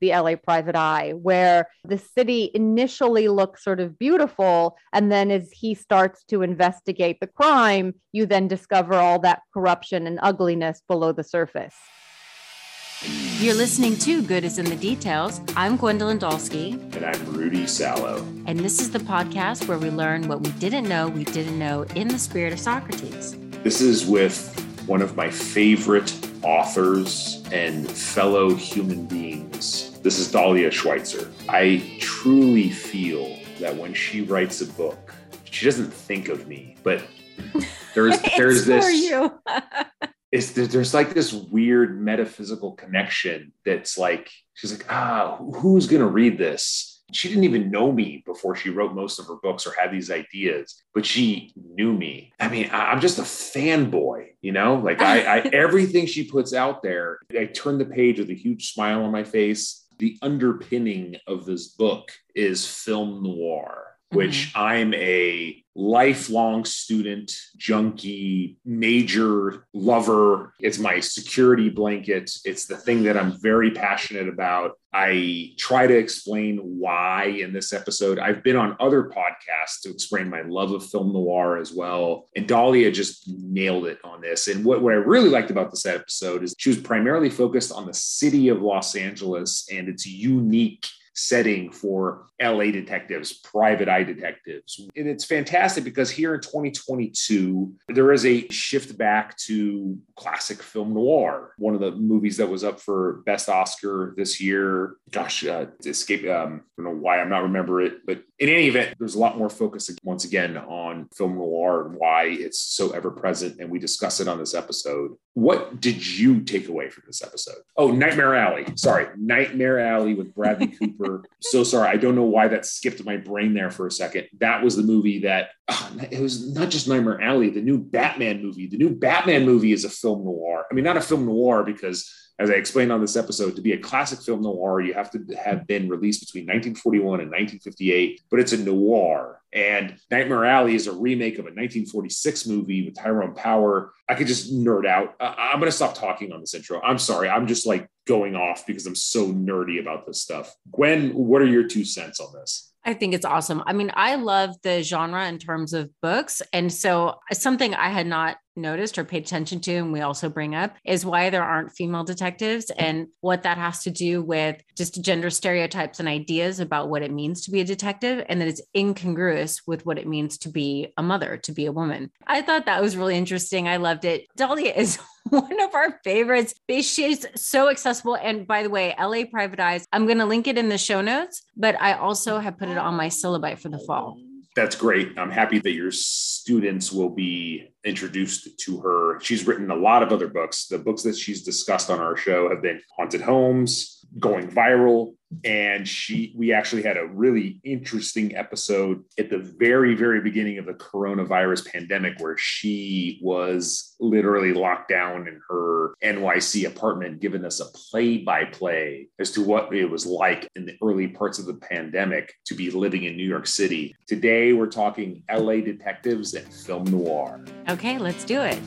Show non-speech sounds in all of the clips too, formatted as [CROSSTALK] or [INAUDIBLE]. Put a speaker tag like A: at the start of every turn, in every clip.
A: the LA Private Eye, where the city initially looks sort of beautiful. And then as he starts to investigate the crime, you then discover all that corruption and ugliness below the surface.
B: You're listening to God is in the Details. I'm Gwendolyn Dolske.
C: And I'm Rudy Salo.
B: And this is the podcast where we learn what we didn't know we didn't know in the spirit of Socrates.
C: This is with one of my favorite authors and fellow human beings. This is Dahlia Schweitzer. I truly feel that when she writes a book, she doesn't think of me, but [LAUGHS] there's there's this [LAUGHS] it's there's like this weird metaphysical connection that's like she's like ah who's gonna read this she didn't even know me before she wrote most of her books or had these ideas but she knew me. I mean i'm just a fanboy you know? Like I, I [LAUGHS] everything she puts out there i turn the page with a huge smile on my face. The underpinning of this book is film noir which mm-hmm. I'm a lifelong student, junkie, major lover. It's my security blanket. It's the thing that I'm very passionate about. I try to explain why in this episode. I've been on other podcasts to explain my love of film noir as well. And Dahlia just nailed it on this. And what, what I really liked about this episode is she was primarily focused on the city of Los Angeles and its unique setting for LA detectives, private eye detectives. And it's fantastic because here in 2022, there is a shift back to classic film noir. One of the movies that was up for Best Oscar this year, gosh, uh, escape, um, I don't know why I'm not remember it, but in any event, there's a lot more focus once again on film noir and why it's so ever present. And we discuss it on this episode. What did you take away from this episode? Oh, Nightmare Alley. Sorry, Nightmare Alley with Bradley [LAUGHS] Cooper. So sorry. I don't know why that skipped my brain there for a second. That was the movie that uh, it was not just Nightmare Alley, the new Batman movie. The new Batman movie is a film noir. I mean, not a film noir because as I explained on this episode, to be a classic film noir, you have to have been released between 1941 and 1958, but it's a noir. And Nightmare Alley is a remake of a 1946 movie with Tyrone Power. I could just nerd out. I'm going to stop talking on this intro. I'm sorry. I'm just like going off because I'm so nerdy about this stuff. Gwen, what are your two cents on this?
B: I think it's awesome. I mean, I love the genre in terms of books. And so something I had not noticed or paid attention to, and we also bring up, is why there aren't female detectives and what that has to do with just gender stereotypes and ideas about what it means to be a detective, and that it's incongruous with what it means to be a mother, to be a woman. I thought that was really interesting. I loved it. Dahlia [LAUGHS] is one of our favorites. She's so accessible. And by the way, LA Private Eyes, I'm going to link it in the show notes, but I also have put it on my syllabite for the fall
C: that's great. I'm happy that your students will be introduced to her. She's written a lot of other books. The books that she's discussed on our show have been Haunted Homes, Going Viral, and she we actually had a really interesting episode at the very very beginning of the coronavirus pandemic where she was literally locked down in her NYC apartment giving us a play by play as to what it was like in the early parts of the pandemic to be living in New York City. Today we're talking LA detectives and film noir.
B: Okay, let's do it.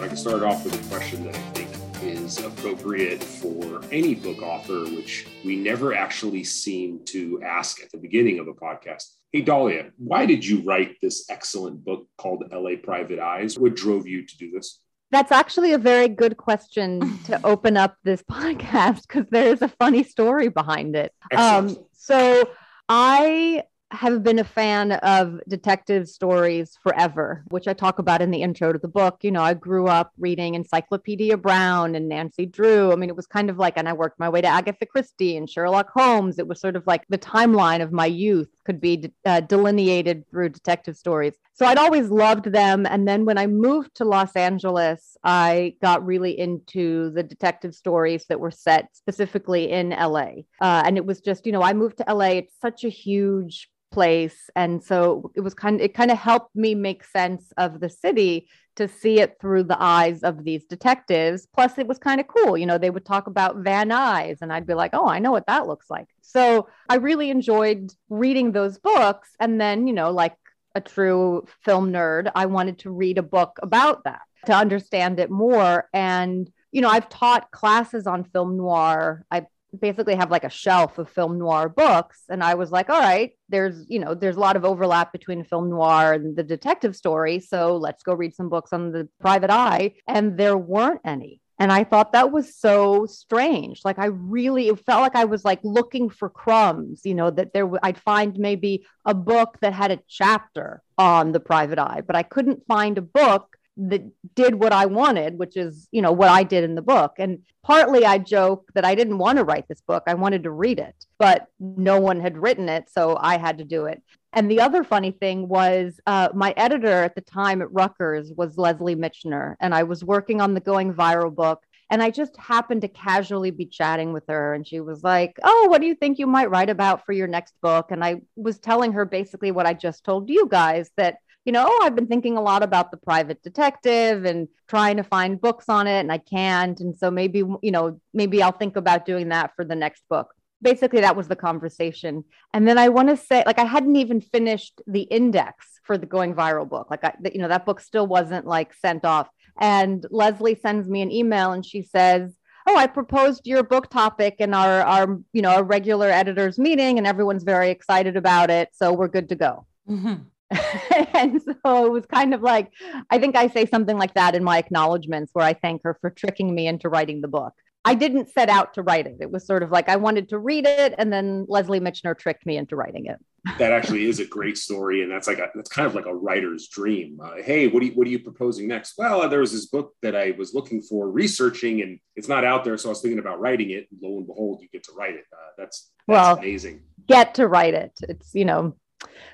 C: I can start off with a question that I think is appropriate for any book author, which we never actually seem to ask at the beginning of a podcast. Hey, Dahlia, why did you write this excellent book called LA Private Eyes? What drove you to do this?
A: That's actually a very good question to [LAUGHS] open up this podcast because there is a funny story behind it. Um, so I have been a fan of detective stories forever, which I talk about in the intro to the book. You know, I grew up reading Encyclopedia Brown and Nancy Drew. I mean, it was kind of like, and I worked my way to Agatha Christie and Sherlock Holmes. It was sort of like the timeline of my youth could be uh, delineated through detective stories. So I'd always loved them. And then when I moved to Los Angeles, I got really into the detective stories that were set specifically in LA. Uh, and it was just, you know, I moved to LA. It's such a huge place and so it was kind of it kind of helped me make sense of the city to see it through the eyes of these detectives. Plus it was kind of cool you know they would talk about van nuys and i'd be like oh i know what that looks like. So i really enjoyed reading those books and then you know like a true film nerd i wanted to read a book about that to understand it more. And you know, I've taught classes on film noir. I basically have like a shelf of film noir books and i was like all right there's you know there's a lot of overlap between film noir and the detective story so let's go read some books on the private eye and there weren't any. And i thought that was so strange. Like i really it felt like i was like looking for crumbs you know that there i'd find maybe a book that had a chapter on the private eye but i couldn't find a book that did what I wanted, which is, you know, what I did in the book. And partly I joke that I didn't want to write this book. I wanted to read it, but no one had written it. So I had to do it. And the other funny thing was uh, my editor at the time at Rutgers was Leslie Mitchner. And I was working on the Going Viral book. And I just happened to casually be chatting with her. And she was like, Oh, what do you think you might write about for your next book? And I was telling her basically what I just told you guys that you know, oh, I've been thinking a lot about the private detective and trying to find books on it, and I can't. And so maybe, you know, maybe I'll think about doing that for the next book. Basically, that was the conversation. And then I want to say, like, I hadn't even finished the index for the going viral book. Like, I, you know, that book still wasn't like sent off. And Leslie sends me an email and she says, oh i proposed your book topic in our our you know a regular editors meeting and everyone's very excited about it so we're good to go mm-hmm. [LAUGHS] and so it was kind of like, I think I say something like that in my acknowledgments where I thank her for tricking me into writing the book. I didn't set out to write it. It was sort of like I wanted to read it, and then Leslie Mitchner tricked me into writing it.
C: that [LAUGHS] actually is a great story, and that's like a, that's kind of like a writer's dream. Uh, hey, what are you what are you proposing next? Well, there was this book that I was looking for researching, and it's not out there, so I was thinking about writing it. Lo and behold, you get to write it. Uh, that's, that's well, amazing.
A: Get to write it. It's you know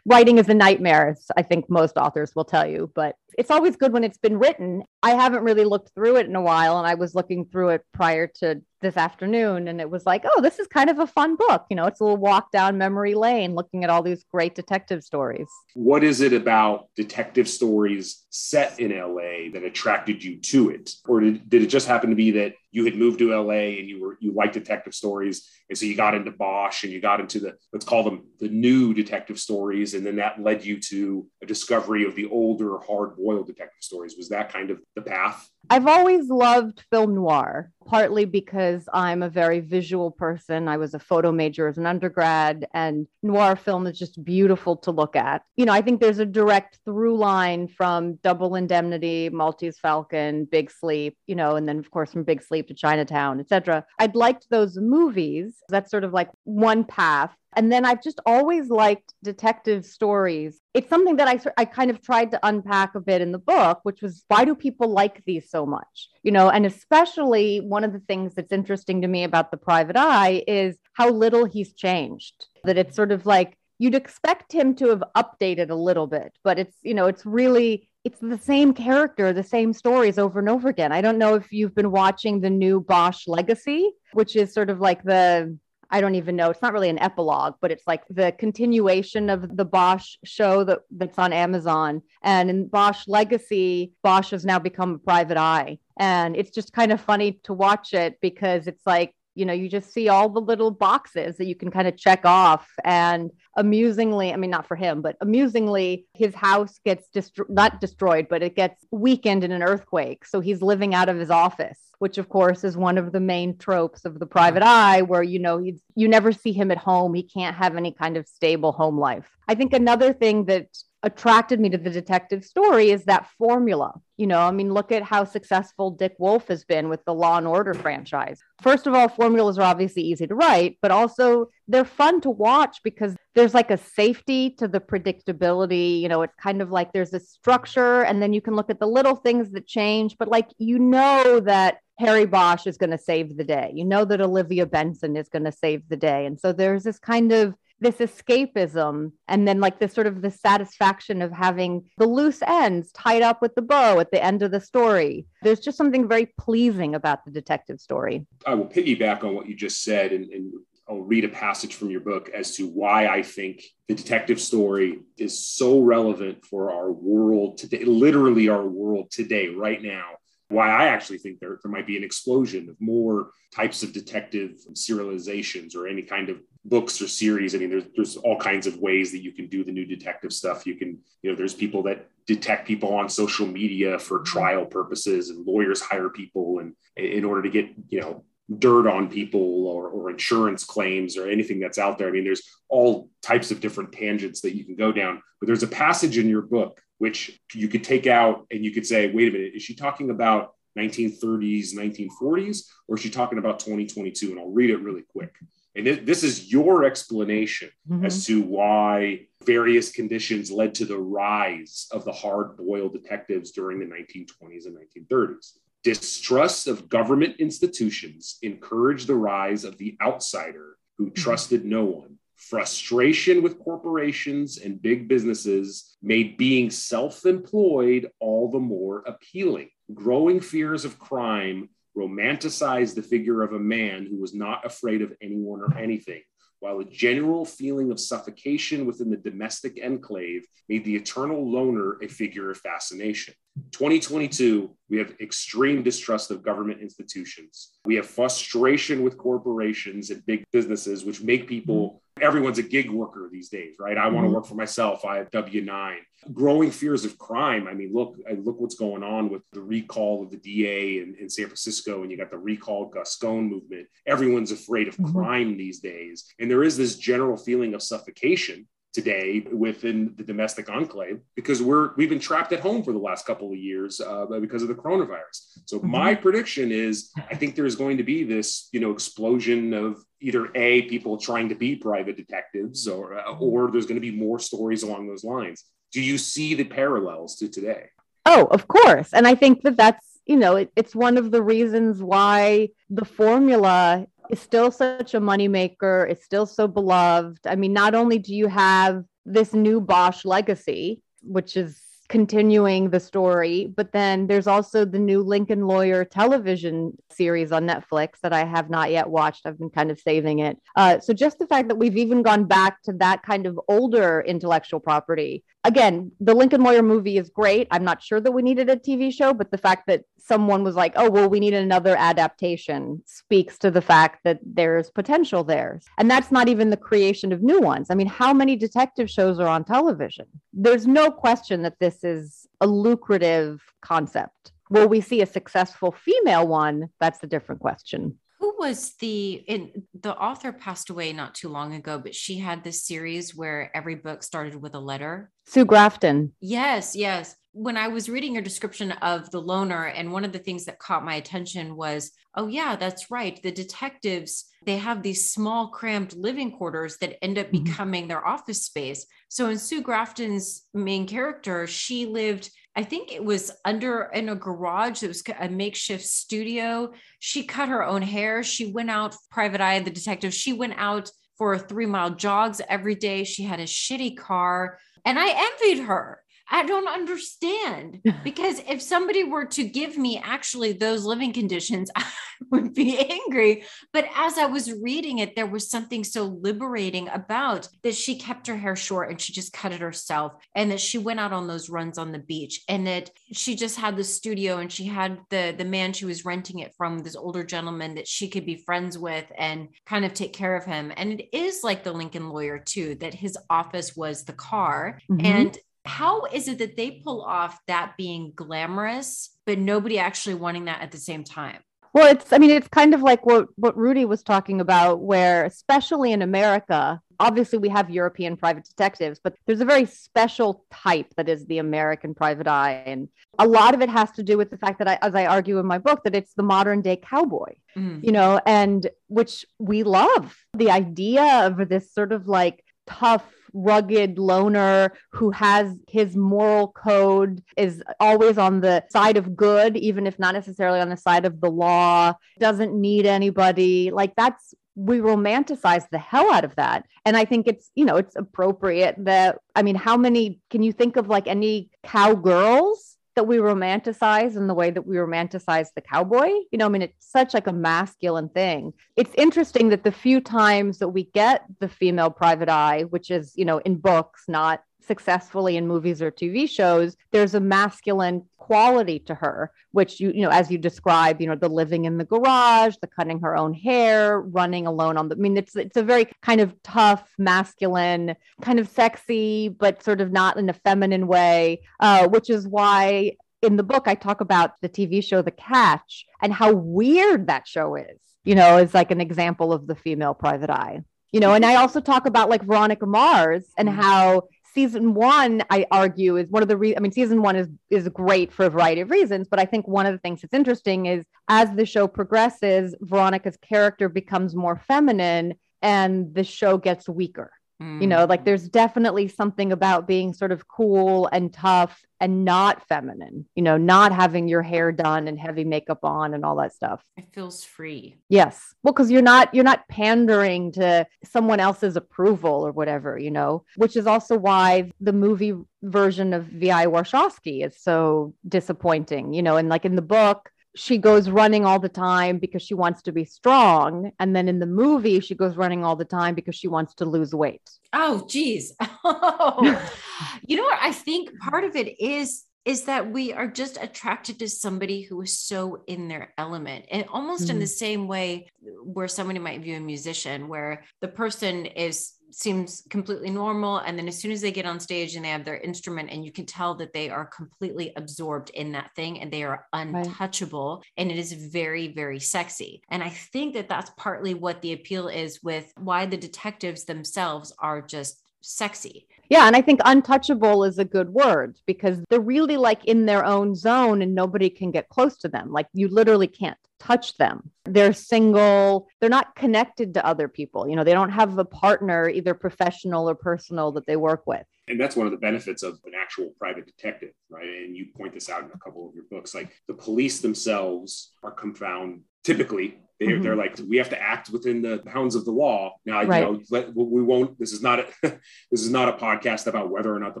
A: writing is a nightmare. as I think most authors will tell you, but it's always good when it's been written. I haven't really looked through it in a while, and I was looking through it prior to this afternoon, and it was like, oh, this is kind of a fun book. You know, it's a little walk down memory lane looking at all these great detective stories.
C: What is it about detective stories set in LA that attracted you to it? Or did, did it just happen to be that you had moved to LA and you were you liked detective stories, and so you got into Bosch and you got into the let's call them the new detective stories, and then that led you to a discovery of the older hard boiled detective stories. Was that kind of the path?
A: I've always loved film noir, partly because I'm a very visual person. I was a photo major as an undergrad, and noir film is just beautiful to look at. You know, I think there's a direct through line from Double Indemnity, Maltese Falcon, Big Sleep, you know, and then of course from Big Sleep to Chinatown, etc. I'd liked those movies. That's sort of like one path. And then I've just always liked detective stories. It's something that I, I kind of tried to unpack a bit in the book, which was why do people like these so much? You know, and especially one of the things that's interesting to me about the private eye is how little he's changed. That it's sort of like you'd expect him to have updated a little bit, but it's, you know, it's really it's the same character, the same stories over and over again. I don't know if you've been watching the new Bosch Legacy, which is sort of like the I don't even know. It's not really an epilogue, but it's like the continuation of the Bosch show that, that's on Amazon. And in Bosch Legacy, Bosch has now become a private eye. And it's just kind of funny to watch it because it's like, you know, you just see all the little boxes that you can kind of check off. And amusingly, I mean, not for him, but amusingly, his house gets destro- not destroyed, but it gets weakened in an earthquake. So he's living out of his office which of course is one of the main tropes of the mm-hmm. private eye where you know he's you never see him at home he can't have any kind of stable home life i think another thing that attracted me to the detective story is that formula. You know, I mean, look at how successful Dick Wolf has been with the Law and Order franchise. First of all, formulas are obviously easy to write, but also they're fun to watch because there's like a safety to the predictability. You know, it's kind of like there's a structure, and then you can look at the little things that change, but like you know that Harry Bosch is going to save the day. You know that Olivia Benson is going to save the day. And so there's this kind of this escapism and then like this sort of the satisfaction of having the loose ends tied up with the bow at the end of the story there's just something very pleasing about the detective story
C: i will piggyback on what you just said and, and I'll read a passage from your book as to why I think the detective story is so relevant for our world today, literally our world today, right now why I actually think there, there might be an explosion of more types of detective serializations or any kind of books or series. I mean, there's there's all kinds of ways that you can do the new detective stuff. You can, you know, there's people that detect people on social media for mm-hmm. trial purposes and lawyers hire people and in order to get you know dirt on people or, or insurance claims or anything that's out there i mean there's all types of different tangents that you can go down but there's a passage in your book which you could take out and you could say wait a minute is she talking about 1930s 1940s or is she talking about 2022 and i'll read it really quick and this is your explanation mm-hmm. as to why various conditions led to the rise of the hard boiled detectives during the 1920s and 1930s. Distrust of government institutions encouraged the rise of the outsider who mm-hmm. trusted no one. Frustration with corporations and big businesses made being self employed all the more appealing. Growing fears of crime romanticized the figure of a man who was not afraid of anyone or anything, while a general feeling of suffocation within the domestic enclave made the eternal loner a figure of fascination. 2022, we have extreme distrust of government institutions. We have frustration with corporations and big businesses, which make people everyone's a gig worker these days, right? I want to mm-hmm. work for myself. I have W 9. Growing fears of crime. I mean, look, look what's going on with the recall of the DA in, in San Francisco, and you got the recall Gascon movement. Everyone's afraid of mm-hmm. crime these days. And there is this general feeling of suffocation today within the domestic enclave because we're we've been trapped at home for the last couple of years uh, because of the coronavirus. So mm-hmm. my prediction is I think there's going to be this you know explosion of either a people trying to be private detectives or uh, or there's going to be more stories along those lines. Do you see the parallels to today?
A: Oh, of course, and I think that that's you know it, it's one of the reasons why the formula is still such a moneymaker. It's still so beloved. I mean, not only do you have this new Bosch legacy, which is continuing the story. But then there's also the new Lincoln Lawyer television series on Netflix that I have not yet watched. I've been kind of saving it. Uh, so just the fact that we've even gone back to that kind of older intellectual property. Again, the Lincoln Lawyer movie is great. I'm not sure that we needed a TV show, but the fact that someone was like, oh, well, we need another adaptation speaks to the fact that there's potential there. And that's not even the creation of new ones. I mean, how many detective shows are on television? There's no question that this is a lucrative concept. Will we see a successful female one? That's a different question
B: was the in the author passed away not too long ago but she had this series where every book started with a letter
A: sue grafton
B: yes yes when I was reading your description of the loner, and one of the things that caught my attention was, oh, yeah, that's right. The detectives, they have these small, cramped living quarters that end up mm-hmm. becoming their office space. So in Sue Grafton's main character, she lived, I think it was under in a garage. It was a makeshift studio. She cut her own hair. She went out, private eye, the detective, she went out for three mile jogs every day. She had a shitty car. And I envied her I don't understand [LAUGHS] because if somebody were to give me actually those living conditions, [LAUGHS] I would be angry. But as I was reading it, there was something so liberating about that she kept her hair short and she just cut it herself, and that she went out on those runs on the beach, and that she just had the studio and she had the the man she was renting it from, this older gentleman that she could be friends with and kind of take care of him. And it is like the Lincoln lawyer too, that his office was the car. Mm-hmm. And how is it that they pull off that being glamorous, but nobody actually wanting that at the same time?
A: Well, it's, I mean, it's kind of like what, what Rudy was talking about, where especially in America, obviously we have European private detectives, but there's a very special type that is the American private eye. And a lot of it has to do with the fact that, I, as I argue in my book, that it's the modern day cowboy, mm. you know, and which we love the idea of this sort of like tough, rugged loner who has his moral code is always on the side of good even if not necessarily on the side of the law doesn't need anybody. Like that's we romanticize the hell out of that. And i think it's you know it's appropriate that i mean how many can you think of like any cowgirls that we romanticize in the way that we romanticize the cowboy. You know, I mean, it's such like a masculine thing. It's interesting that the few times that we get the female private eye, which is, you know, in books, not successfully in movies or TV shows, there's a masculine quality to her, which you, you know, as you describe, you know, the living in the garage, the cutting her own hair, running alone on the, I mean, it's, it's a very kind of tough, masculine, kind of sexy, but sort of not in a feminine way, uh, which is why in the book I talk about the TV show The Catch and how weird that show is, you know, is like an example of the female private eye you know and i also talk about like veronica mars and mm-hmm. how season one i argue is one of the re- i mean season one is is great for a variety of reasons but i think one of the things that's interesting is as the show progresses veronica's character becomes more feminine and the show gets weaker you know, like mm. there's definitely something about being sort of cool and tough and not feminine, you know, not having your hair done and heavy makeup on and all that stuff.
B: It feels free.
A: Yes. Well, because you're not you're not pandering to someone else's approval or whatever, you know, which is also why the movie version of V.I. Warshawski is so disappointing, you know, and like in the book, she goes running all the time because she wants to be strong. And then in the movie, she goes running all the time because she wants to lose weight.
B: Oh, geez. [LAUGHS] Oh. [LAUGHS] you know what? I think part of it is is that we are just attracted to somebody who is so in their element and almost mm-hmm. in the same way where somebody might view a musician where the person is seems completely normal and then as soon as they get on stage and they have their instrument and you can tell that they are completely absorbed in that thing and they are untouchable right. and it is very very sexy and i think that that's partly what the appeal is with why the detectives themselves are just sexy
A: yeah, and I think untouchable is a good word because they're really like in their own zone and nobody can get close to them. Like you literally can't touch them. They're single, they're not connected to other people. You know, they don't have a partner, either professional or personal, that they work with.
C: And that's one of the benefits of an actual private detective, right? And you point this out in a couple of your books. Like the police themselves are confound typically they're, mm-hmm. they're like we have to act within the bounds of the law now right. you know let, we won't this is not a [LAUGHS] this is not a podcast about whether or not the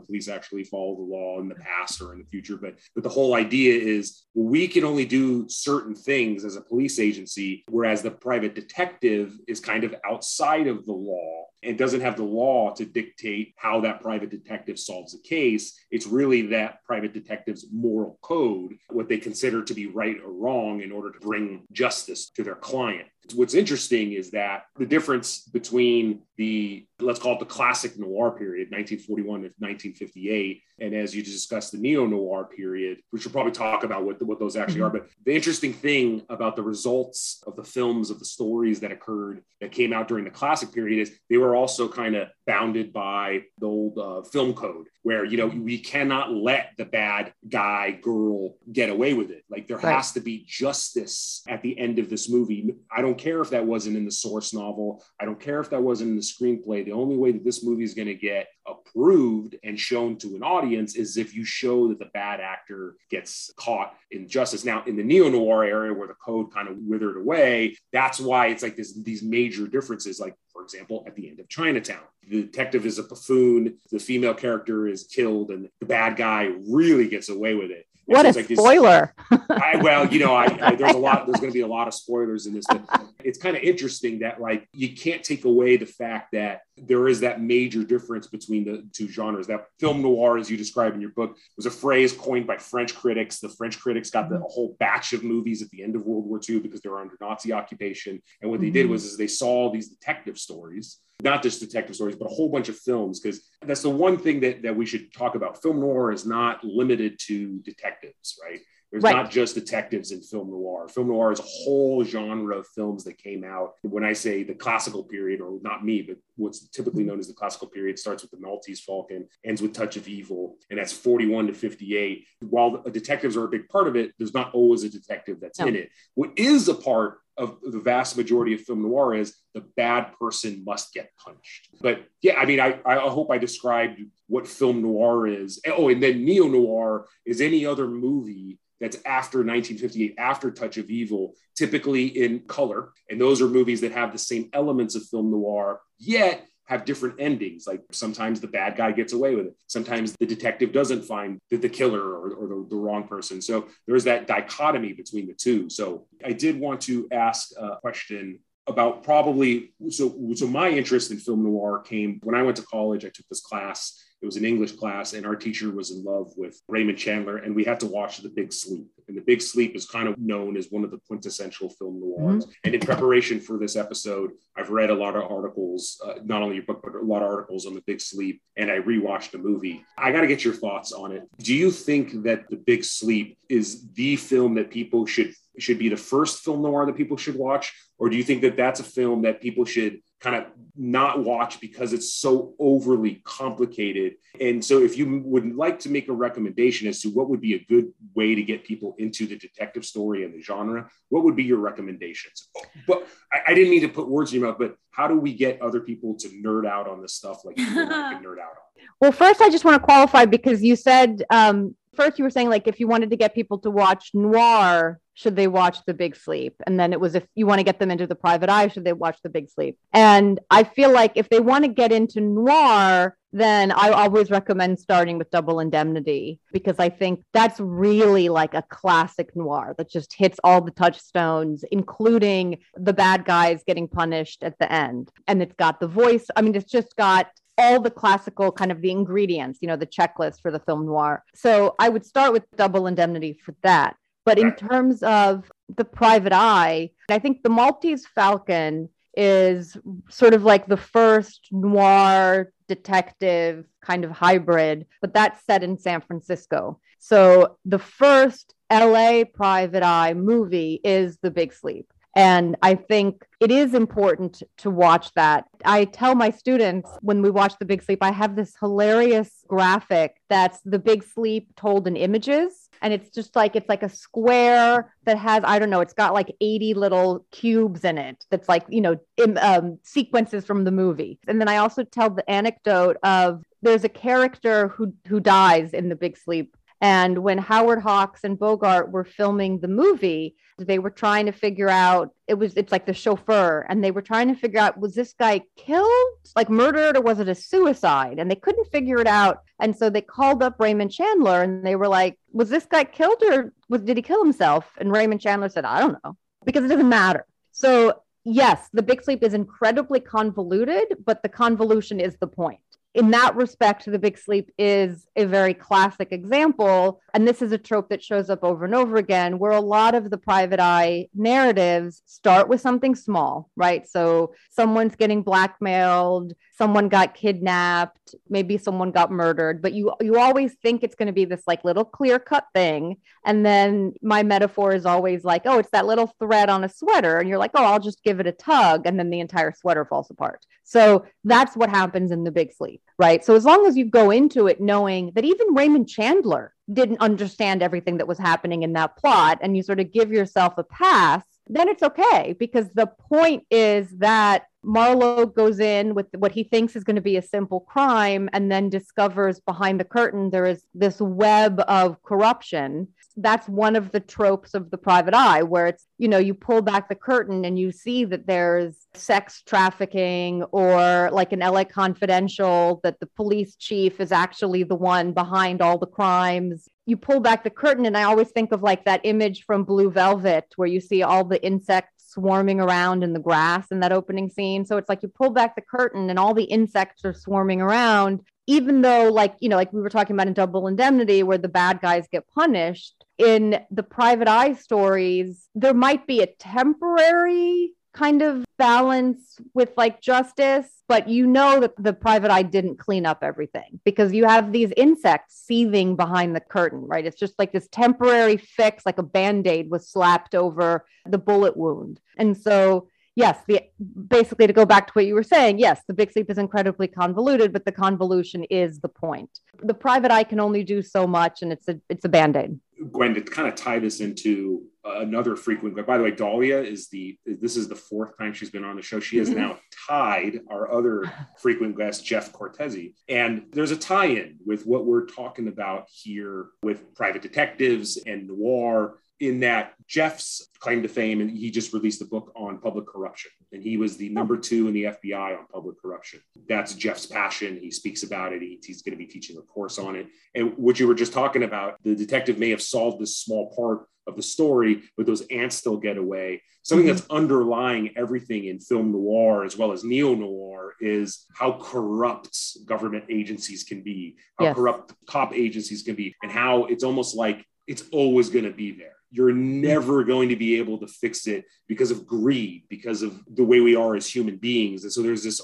C: police actually follow the law in the past or in the future but but the whole idea is we can only do certain things as a police agency whereas the private detective is kind of outside of the law and doesn't have the law to dictate how that private detective solves a case. It's really that private detective's moral code, what they consider to be right or wrong in order to bring justice to their client client. What's interesting is that the difference between the, let's call it the classic noir period, 1941 to 1958, and as you discussed, the neo noir period, we should probably talk about what, what those actually mm-hmm. are. But the interesting thing about the results of the films, of the stories that occurred that came out during the classic period is they were also kind of bounded by the old uh, film code where you know we cannot let the bad guy girl get away with it like there right. has to be justice at the end of this movie i don't care if that wasn't in the source novel i don't care if that wasn't in the screenplay the only way that this movie is going to get approved and shown to an audience is if you show that the bad actor gets caught in justice now in the neo-noir area where the code kind of withered away that's why it's like this, these major differences like for example, at the end of Chinatown. The detective is a buffoon, the female character is killed, and the bad guy really gets away with it.
A: What a like spoiler!
C: This, I, well, you know, I, I, there's a lot. There's going to be a lot of spoilers in this, but it's kind of interesting that like you can't take away the fact that there is that major difference between the two genres. That film noir, as you describe in your book, was a phrase coined by French critics. The French critics got the whole batch of movies at the end of World War II because they were under Nazi occupation, and what they did mm-hmm. was is they saw these detective stories not just detective stories, but a whole bunch of films, because that's the one thing that, that we should talk about. Film noir is not limited to detectives, right? There's right. not just detectives in film noir. Film noir is a whole genre of films that came out. When I say the classical period, or not me, but what's typically known as the classical period, starts with the Maltese Falcon, ends with Touch of Evil, and that's 41 to 58. While detectives are a big part of it, there's not always a detective that's no. in it. What is a part of the vast majority of film noir is the bad person must get punched. But yeah, I mean, I, I hope I described what film noir is. Oh, and then neo noir is any other movie that's after 1958, after Touch of Evil, typically in color. And those are movies that have the same elements of film noir, yet have different endings. Like sometimes the bad guy gets away with it. Sometimes the detective doesn't find the, the killer or, or the, the, wrong person. So there's that dichotomy between the two. So I did want to ask a question about probably so so my interest in film noir came when I went to college. I took this class it was an English class, and our teacher was in love with Raymond Chandler, and we had to watch The Big Sleep. And The Big Sleep is kind of known as one of the quintessential film noirs. Mm-hmm. And in preparation for this episode, I've read a lot of articles, uh, not only your book, but a lot of articles on The Big Sleep, and I rewatched the movie. I got to get your thoughts on it. Do you think that The Big Sleep is the film that people should should be the first film noir that people should watch, or do you think that that's a film that people should kind of not watch because it's so overly complicated. And so, if you would like to make a recommendation as to what would be a good way to get people into the detective story and the genre, what would be your recommendations? But I, I didn't mean to put words in your mouth, but how do we get other people to nerd out on this stuff like you can [LAUGHS] nerd out on?
A: Well, first, I just want to qualify because you said um, first you were saying like if you wanted to get people to watch noir should they watch the big sleep? And then it was if you want to get them into the private eye should they watch the big sleep? And i feel like if they want to get into noir then i always recommend starting with double indemnity because i think that's really like a classic noir that just hits all the touchstones including the bad guys getting punished at the end. And it's got the voice i mean it's just got all the classical kind of the ingredients, you know, the checklist for the film noir. So I would start with double indemnity for that. But in terms of the private eye, I think the Maltese Falcon is sort of like the first noir detective kind of hybrid, but that's set in San Francisco. So the first LA private eye movie is The Big Sleep. And I think it is important to watch that. I tell my students when we watch The Big Sleep, I have this hilarious graphic that's The Big Sleep told in images. And it's just like, it's like a square that has, I don't know, it's got like 80 little cubes in it that's like, you know, in, um, sequences from the movie. And then I also tell the anecdote of there's a character who, who dies in The Big Sleep and when Howard Hawks and Bogart were filming the movie, they were trying to figure out it was it's like the chauffeur, and they were trying to figure out was this guy killed, like murdered, or was it a suicide? And they couldn't figure it out. And so they called up Raymond Chandler and they were like, Was this guy killed or was did he kill himself? And Raymond Chandler said, I don't know, because it doesn't matter. So yes, the big sleep is incredibly convoluted, but the convolution is the point in that respect, The Big Sleep is a very classic example. And this is a trope that shows up over and over again, where a lot of the private eye narratives start with something small, right? So someone's getting blackmailed, someone got kidnapped, maybe someone got murdered, but you you always think it's going to be this like little clear cut thing. And then my metaphor is always like, oh, it's that little thread on a sweater. And you're like, oh, I'll just give it a tug. And then the entire sweater falls apart. So that's what happens in the big sleep, right? So as long as you go into it knowing that even Raymond Chandler didn't understand everything that was happening in that plot, and you sort of give yourself a pass, then it's okay because the point is that Marlowe goes in with what he thinks is going to be a simple crime and then discovers behind the curtain there is this web of corruption. That's one of the tropes of the private eye where it's you know you pull back the curtain and you see that there's sex trafficking or like an LA confidential that the police chief is actually the one behind all the crimes. You pull back the curtain and i always think of like that image from blue velvet where you see all the insects swarming around in the grass in that opening scene. So it's like you pull back the curtain and all the insects are swarming around even though like you know like we were talking about in double indemnity where the bad guys get punished in the private eye stories, there might be a temporary kind of balance with like justice, but you know that the private eye didn't clean up everything because you have these insects seething behind the curtain, right? It's just like this temporary fix, like a band aid was slapped over the bullet wound. And so yes, the basically to go back to what you were saying, yes, the big sleep is incredibly convoluted, but the convolution is the point. The private eye can only do so much, and it's a it's a band aid.
C: Gwen, to kind of tie this into another frequent. By the way, Dahlia is the this is the fourth time she's been on the show. She has mm-hmm. now tied our other frequent guest, Jeff Cortese, and there's a tie-in with what we're talking about here with private detectives and noir in that Jeff's claim to fame, and he just released a book on public corruption, and he was the number two in the FBI on public corruption. That's Jeff's passion. He speaks about it. He, he's going to be teaching a course on it. And what you were just talking about, the detective may have solved this small part, of the story, but those ants still get away. Something mm-hmm. that's underlying everything in film noir as well as neo noir is how corrupt government agencies can be, how yes. corrupt cop agencies can be, and how it's almost like it's always going to be there you're never going to be able to fix it because of greed because of the way we are as human beings. And so there's this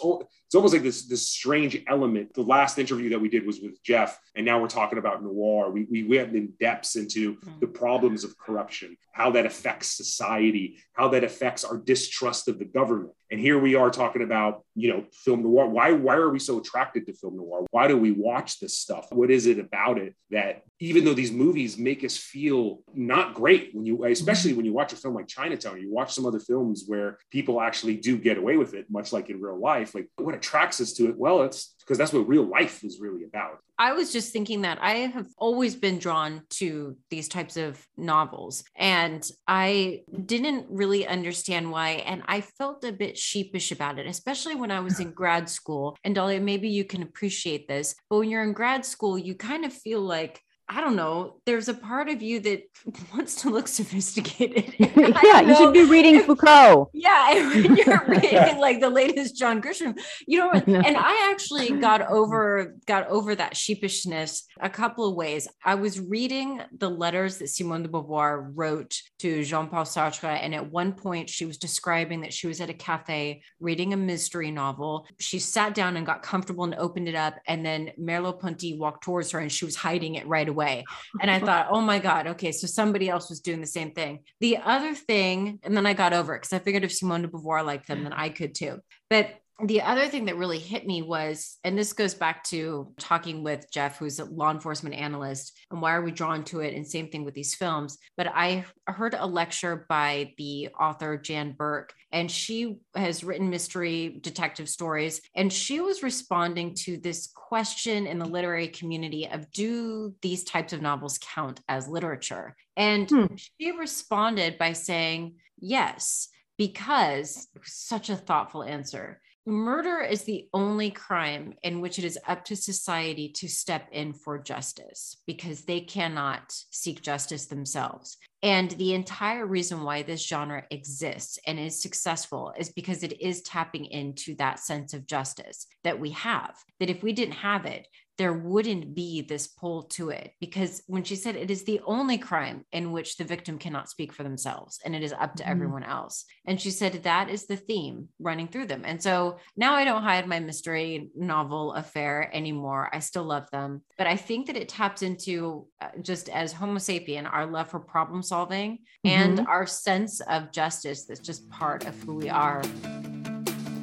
C: it's almost like this this strange element. The last interview that we did was with jeff and now we're talking about noir. We, we went in depths into mm. the problems of corruption how that affects society how that affects our distrust of the government. And here we are talking about you know film noir. Why why are we so attracted to film noir? Why do we watch this stuff? What is it about it that even though these movies make us feel not great when you especially when you watch a film like chinatown you watch some other films where people actually do get away with it much like in real life like what attracts us to it well it's because that's what real life is really about
B: I was just thinking that I have always been drawn to these types of novels and I didn't really understand why. And I felt a bit sheepish about it, especially when I was in grad school. And Dahlia, maybe you can appreciate this, but when you're in grad school, you kind of feel like I don't know, there's a part of you that [LAUGHS] wants to look sophisticated. [LAUGHS]
A: yeah, [LAUGHS] you should be reading Foucault.
B: Yeah, when you're reading like the latest John Grisham, you know, what? and I actually got over got over that sheepishness a couple of ways. I was reading the letters that Simone de Beauvoir wrote to Jean-Paul Sartre, and at one point she was describing that she was at a cafe reading a mystery novel. She sat down and got comfortable and opened it up, and then Merleau-Ponty walked towards her, and she was hiding it right away away. [LAUGHS] And I thought, oh my God, okay, so somebody else was doing the same thing. The other thing, and then I got over it because I figured if Simone de Beauvoir liked them, mm. then I could too. But the other thing that really hit me was, and this goes back to talking with Jeff, who's a law enforcement analyst, and why are we drawn to it? And same thing with these films. But I heard a lecture by the author Jan Burke, and she has written mystery detective stories. And she was responding to this question in the literary community of do these types of novels count as literature? And hmm. she responded by saying, yes because such a thoughtful answer Murder is the only crime in which it is up to society to step in for justice because they cannot seek justice themselves. And the entire reason why this genre exists and is successful is because it is tapping into that sense of justice that we have. That if we didn't have it, there wouldn't be this pull to it because when she said it is the only crime in which the victim cannot speak for themselves and it is up to mm everyone else. And she said that is the theme running through them. And so now i don't hide my mystery novel affair anymore. I still love them. But i think that it taps into uh, just as homo sapien our love for problem solving mm-hmm. and our sense of justice that's just part of who we are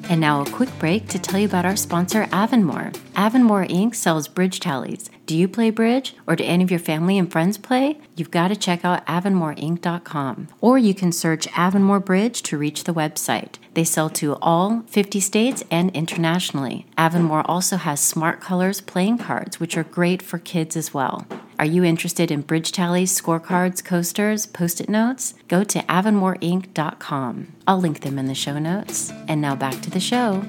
D: and now a quick break to tell you about our sponsor, Avonmore. Avonmore Inc. sells bridge tallies. Do you play bridge or do any of your family and friends play? You've got to check out avonmoreinc.com. Or you can search Avonmore Bridge to reach the website. They sell to all 50 states and internationally. Avonmore also has Smart Colors playing cards, which are great for kids as well. Are you interested in bridge tallies, scorecards, coasters, post it notes? Go to avonmoreinc.com. I'll link them in the show notes. And now back to the show.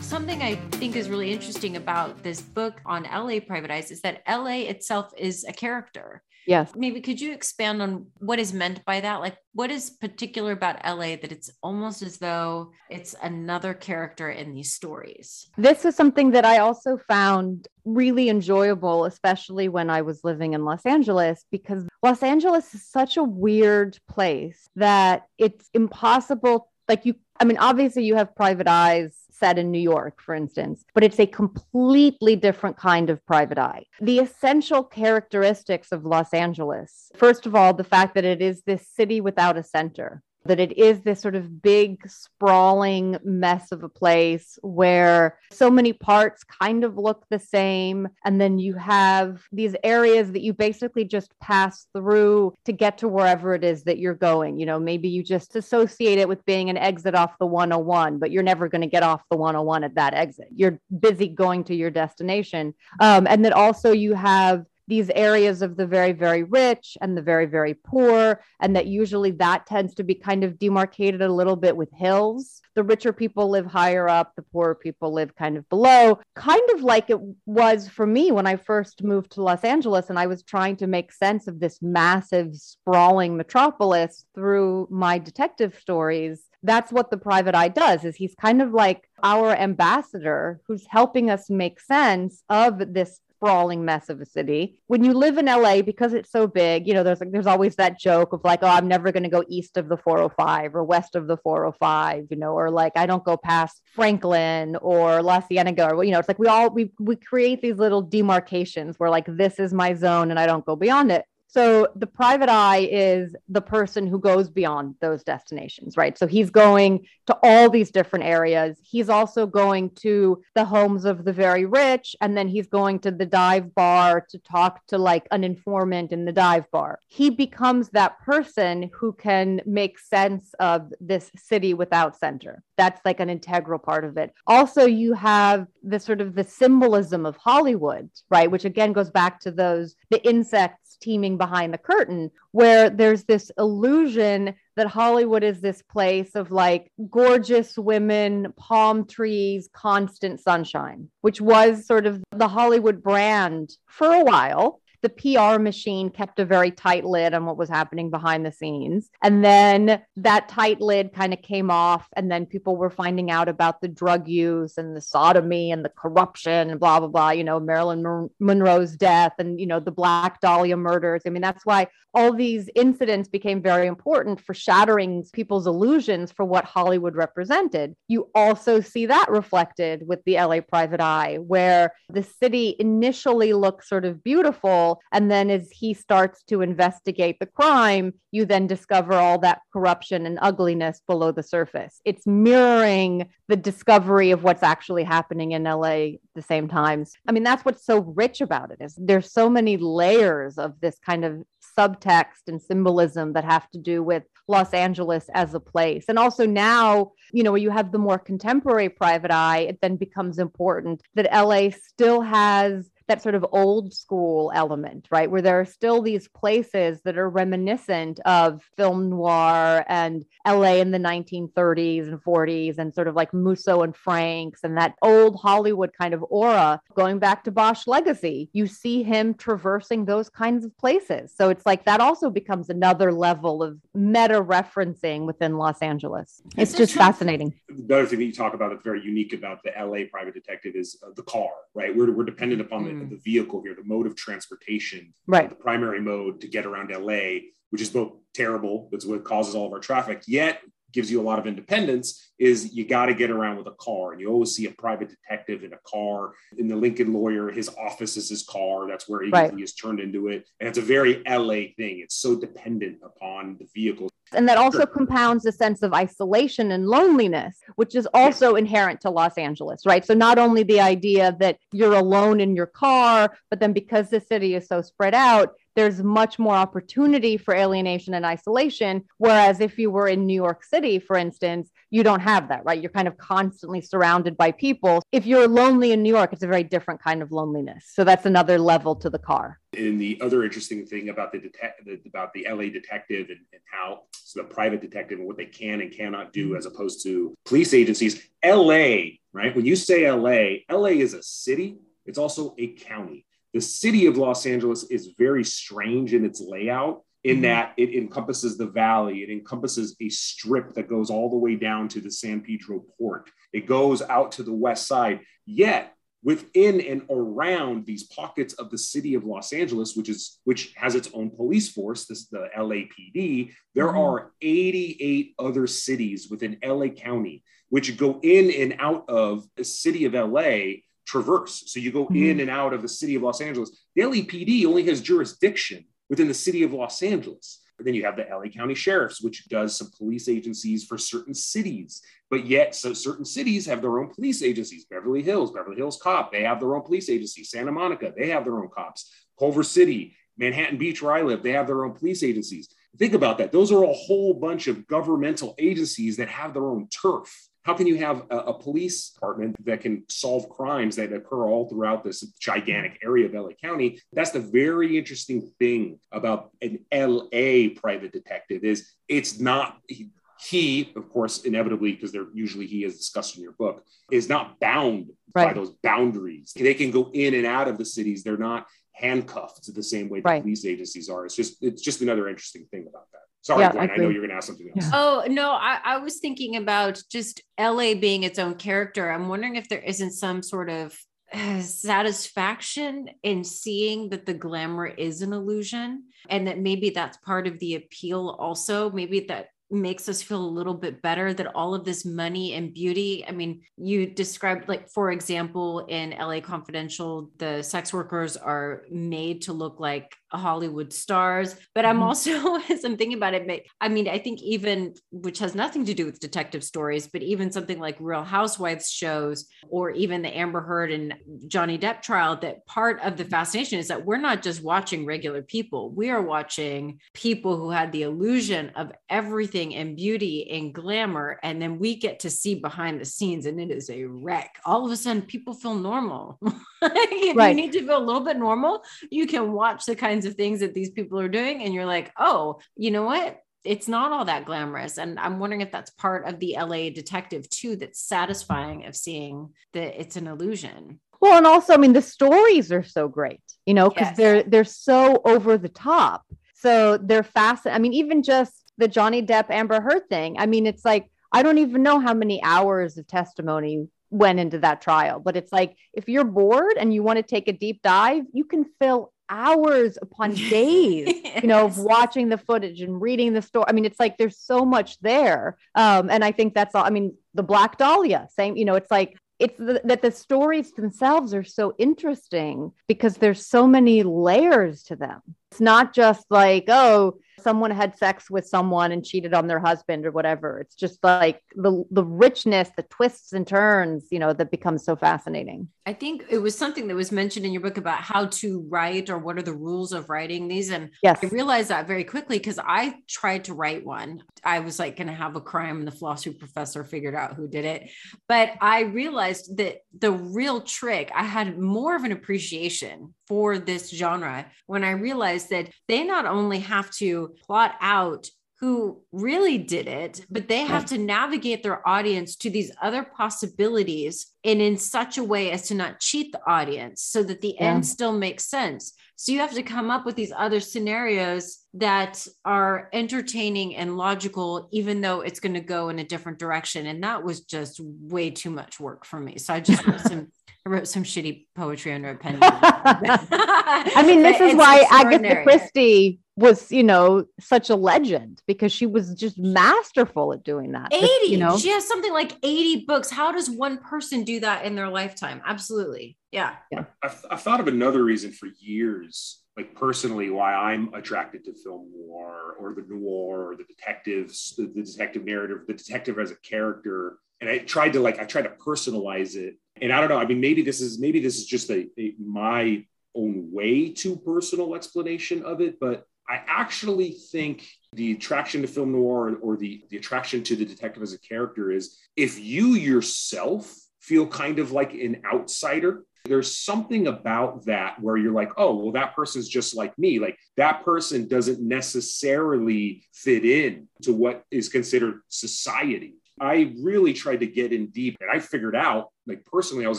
B: Something I think is really interesting about this book on LA Private Eyes is that LA itself is a character.
A: Yes.
B: Maybe could you expand on what is meant by that? Like, what is particular about LA that it's almost as though it's another character in these stories?
A: This is something that I also found really enjoyable, especially when I was living in Los Angeles, because Los Angeles is such a weird place that it's impossible. Like, you, I mean, obviously, you have private eyes set in New York, for instance, but it's a completely different kind of private eye. The essential characteristics of Los Angeles, first of all, the fact that it is this city without a center that it is this sort of big, sprawling mess of a place where so many parts kind of look the same. And then you have these areas that you basically just pass through to get to wherever it is that you're going. You know, maybe you just associate it with being an exit off the 101, but you're never going to get off the 101 at that exit. You're busy going to your destination. Um, and then also you have these areas of the very, very rich and the very, very poor, and that usually that tends to be kind of demarcated a little bit with hills. The richer people live higher up, the poorer people live kind of below, kind of like it was for me when I first moved to Los Angeles and I was trying to make sense of this massive, sprawling metropolis through my detective stories that's what the private eye does is he's kind of like our ambassador who's helping us make sense of this sprawling mess of a city. When you live in LA, because it's so big, you know, there's like there's always that joke of like, oh, I'm never going to go east of the 405 or west of the 405, you know, or like I don't go past Franklin or La Cienega, or you know, it's like we all we we create these little demarcations where like this is my zone and I don't go beyond it. So the private eye is the person who goes beyond those destinations, right? So he's going to all these different areas. He's also going to the homes of the very rich, and then he's going to the dive bar to talk to like an informant in the dive bar. He becomes that person who can make sense of this city without center. That's like an integral part of it. Also, you have the sort of the symbolism of Hollywood, right? Which again goes back to those the insects behind the curtain, where there's this illusion that Hollywood is this place of like gorgeous women, palm trees, constant sunshine, which was sort of the Hollywood brand for a while the PR machine kept a very tight lid on what was happening behind the scenes. And then that tight lid kind of came off. And then people were finding out about the drug use and the sodomy and the corruption and blah, blah, blah, you know, Marilyn Monroe's death and, you know, the Black Dahlia murders. I mean, that's why all these incidents became very important for shattering people's illusions for what Hollywood represented. You also see that reflected with the LA Private Eye, where the city initially looks sort of beautiful and then as he starts to investigate the crime, you then discover all that corruption and ugliness below the surface. It's mirroring the discovery of what's actually happening in LA at the same times. I mean, that's what's so rich about it is there's so many layers of this kind of subtext and symbolism that have to do with Los Angeles as a place. And also now, you know, you have the more contemporary private eye, it then becomes important that LA still has that sort of old school element, right? Where there are still these places that are reminiscent of film noir and LA in the 1930s and 40s and sort of like Musso and Franks and that old Hollywood kind of aura going back to Bosch Legacy. You see him traversing those kinds of places. So it's like that also becomes another level of meta referencing within Los Angeles. It's just fascinating.
C: The other thing that you talk about that's very unique about the LA private detective is uh, the car, right? We're, we're dependent upon mm. the the vehicle here, the mode of transportation,
A: right?
C: The primary mode to get around LA, which is both terrible, that's what causes all of our traffic, yet gives you a lot of independence is you got to get around with a car and you always see a private detective in a car in the lincoln lawyer his office is his car that's where he, right. is turned into it and it's a very la thing it's so dependent upon the vehicle
A: and that also compounds the sense of isolation and loneliness, which is also inherent to Los Angeles, right? So, not only the idea that you're alone in your car, but then because the city is so spread out, there's much more opportunity for alienation and isolation. Whereas if you were in New York City, for instance, you don't have that, right? You're kind of constantly surrounded by people. If you're lonely in New York, it's a very different kind of loneliness. So that's another level to the car.
C: And the other interesting thing about the, detective, about the LA detective and, and how so the private detective and what they can and cannot do as opposed to police agencies, LA, right? When you say LA, LA is a city. It's also a county the city of Los Angeles is very strange in its layout in mm-hmm. that it encompasses the valley, it encompasses a strip that goes all the way down to the San Pedro port. It goes out to the west side. Yet within and around these pockets of the city of Los Angeles, which is which has its own police force, this the LAPD, there mm-hmm. are 88 other cities within LA County which go in and out of the city of LA traverse. So you go mm-hmm. in and out of the city of Los Angeles. The LAPD only has jurisdiction within the city of Los Angeles. But then you have the LA County Sheriffs, which does some police agencies for certain cities. But yet, so certain cities have their own police agencies. Beverly Hills, Beverly Hills Cop, they have their own police agency. Santa Monica, they have their own cops. Culver City, Manhattan Beach, where I live, they have their own police agencies. Think about that. Those are a whole bunch of governmental agencies that have their own turf how can you have a, a, police department that can solve crimes that occur all throughout this gigantic area of LA County? That's the very interesting thing about an LA private detective is it's not he, he of course inevitably because they're usually he is discussed in your book is not bound right. by those boundaries they can go in and out of the cities they're not handcuffed the same way right. police agencies are it's just it's just another interesting thing about that Sorry, yeah, Gwen, I, I, know you're going to ask something else. Yeah.
B: Oh, no, I, I was thinking about just LA being its own character. I'm wondering if there isn't some sort of uh, satisfaction in seeing that the glamour is an illusion and that maybe that's part of the appeal also maybe that makes us feel a little bit better that all of this money and beauty i mean you described like for example in la confidential the sex workers are made to look like Hollywood stars. But I'm mm-hmm. also, [LAUGHS] as I'm thinking about it, I mean, I think even, which has nothing to do with detective stories, but even something like Real Housewives shows, or even the Amber Heard and Johnny Depp trial, that part of the fascination is that we're not just watching regular people, we are watching people who had the illusion of everything and beauty and glamour. And then we get to see behind the scenes, and it is a wreck. All of a sudden, people feel normal. [LAUGHS] if right. you need to feel a little bit normal, you can watch the kind kinds of things that these people are doing and you're like oh you know what? It's not all that glamorous. And i'm wondering if that's part of the la detective too that's satisfying of seeing that it's an illusion.
A: Well and also i mean the stories are so great you know because yes. they're they're so over the top. So they're fast i mean even just the johnny depp amber heard thing i mean it's like i don't even know how many hours of testimony went into that trial but it's like if you're bored and you want to take a deep dive you can fill hours upon [LAUGHS] days, yes. you know, of watching the footage and reading the story. I mean, it's like there's so much there. Um, and I think that's all. I mean, the Black Dahlia, same, you know, it's like it's the, that the stories themselves are so interesting because there's so many layers to them. It's not just like, oh, someone had sex with someone and cheated on their husband or whatever. It's just like the the richness, the twists and turns, you know, that becomes so fascinating.
B: I think it was something that was mentioned in your book about how to write or what are the rules of writing these. And yes. I realized that very quickly because I tried to write one. I was like going to have a crime and the philosophy professor figured out who did it. But I realized that the real trick, I had more of an appreciation for this genre when I realized that they not only have to plot out who really did it, but they have to navigate their audience to these other possibilities and in such a way as to not cheat the audience so that the yeah. end still makes sense. So you have to come up with these other scenarios that are entertaining and logical, even though it's going to go in a different direction. And that was just way too much work for me. So I just [LAUGHS] wrote some wrote some shitty poetry under a pen. [LAUGHS] [LAUGHS]
A: I mean, this is why Agatha Christie was, you know, such a legend because she was just masterful at doing that.
B: 80,
A: you know,
B: she has something like 80 books. How does one person do that in their lifetime? Absolutely. Yeah.
C: yeah. I've, I've thought of another reason for years, like personally, why I'm attracted to film noir or the noir or the detectives, the, the detective narrative, the detective as a character. And I tried to like, I tried to personalize it and I don't know. I mean, maybe this is maybe this is just a, a my own way to personal explanation of it, but I actually think the attraction to film noir or the, the attraction to the detective as a character is if you yourself feel kind of like an outsider, there's something about that where you're like, oh, well, that person's just like me. Like that person doesn't necessarily fit in to what is considered society. I really tried to get in deep and I figured out, like personally, I was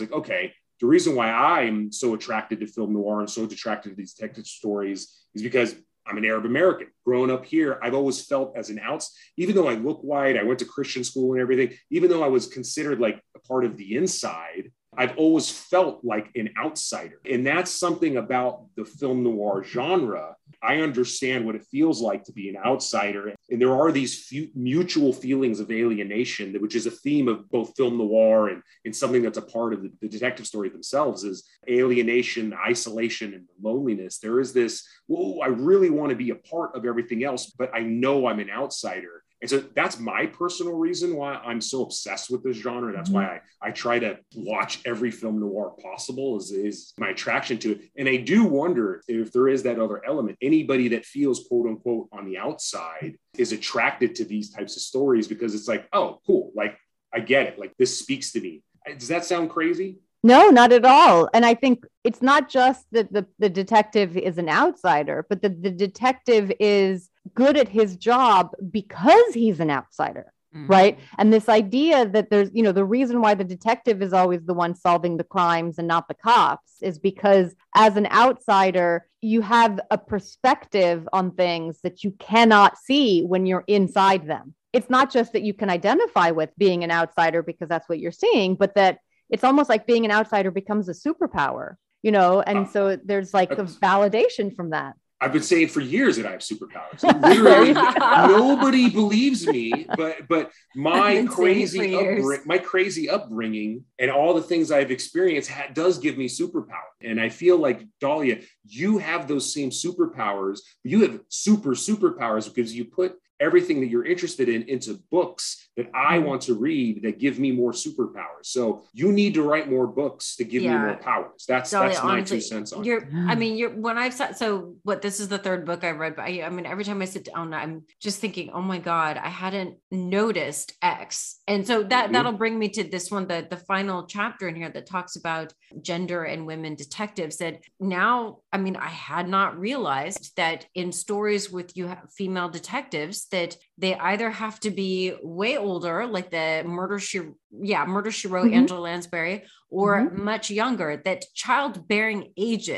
C: like, okay, the reason why I'm so attracted to film noir and so attracted to these detective stories is because I'm an Arab American. Growing up here, I've always felt as an outs, even though I look white, I went to Christian school and everything, even though I was considered like a part of the inside, I've always felt like an outsider. And that's something about the film noir genre. I understand what it feels like to be an outsider. And there are these few mutual feelings of alienation, which is a theme of both film noir and, and something that's a part of the, the detective story themselves is alienation, isolation, and loneliness. There is this, whoa, I really want to be a part of everything else, but I know I'm an outsider. And so that's my personal reason why I'm so obsessed with this genre. That's mm-hmm. why I, I try to watch every film noir possible is, is my attraction to it. And I do wonder if there is that other element. Anybody that feels quote unquote on the outside is attracted to these types of stories because it's like, oh, cool. Like I get it. Like this speaks to me. Does that sound crazy?
A: No, not at all. And I think it's not just that the, the detective is an outsider, but that the detective is good at his job because he's an outsider. Mm-hmm. Right. And this idea that there's, you know, the reason why the detective is always the one solving the crimes and not the cops is because as an outsider, you have a perspective on things that you cannot see when you're inside them. It's not just that you can identify with being an outsider because that's what you're seeing, but that it's almost like being an outsider becomes a superpower, you know? And so there's like a validation from that.
C: I've been saying for years that I have superpowers. [LAUGHS] Literally, nobody believes me, but but my crazy upbring- my crazy upbringing and all the things I've experienced ha- does give me superpower. And I feel like Dahlia, you have those same superpowers. You have super superpowers because you put everything that you're interested in into books that I mm-hmm. want to read that give me more superpowers. So you need to write more books to give yeah. me more powers. That's Dolly, that's honestly, my two cents on
B: you're,
C: it.
B: I mean, you're when I've said so what this is the third book I've read, but I, I mean, every time I sit down, I'm just thinking, oh my God, I hadn't noticed X. And so that mm-hmm. that'll bring me to this one, the the final chapter in here that talks about gender and women detectives that now, I mean, I had not realized that in stories with you female detectives that they either have to be way older, like the murder she yeah, murder she wrote mm-hmm. Angela Lansbury, or mm-hmm. much younger, that childbearing age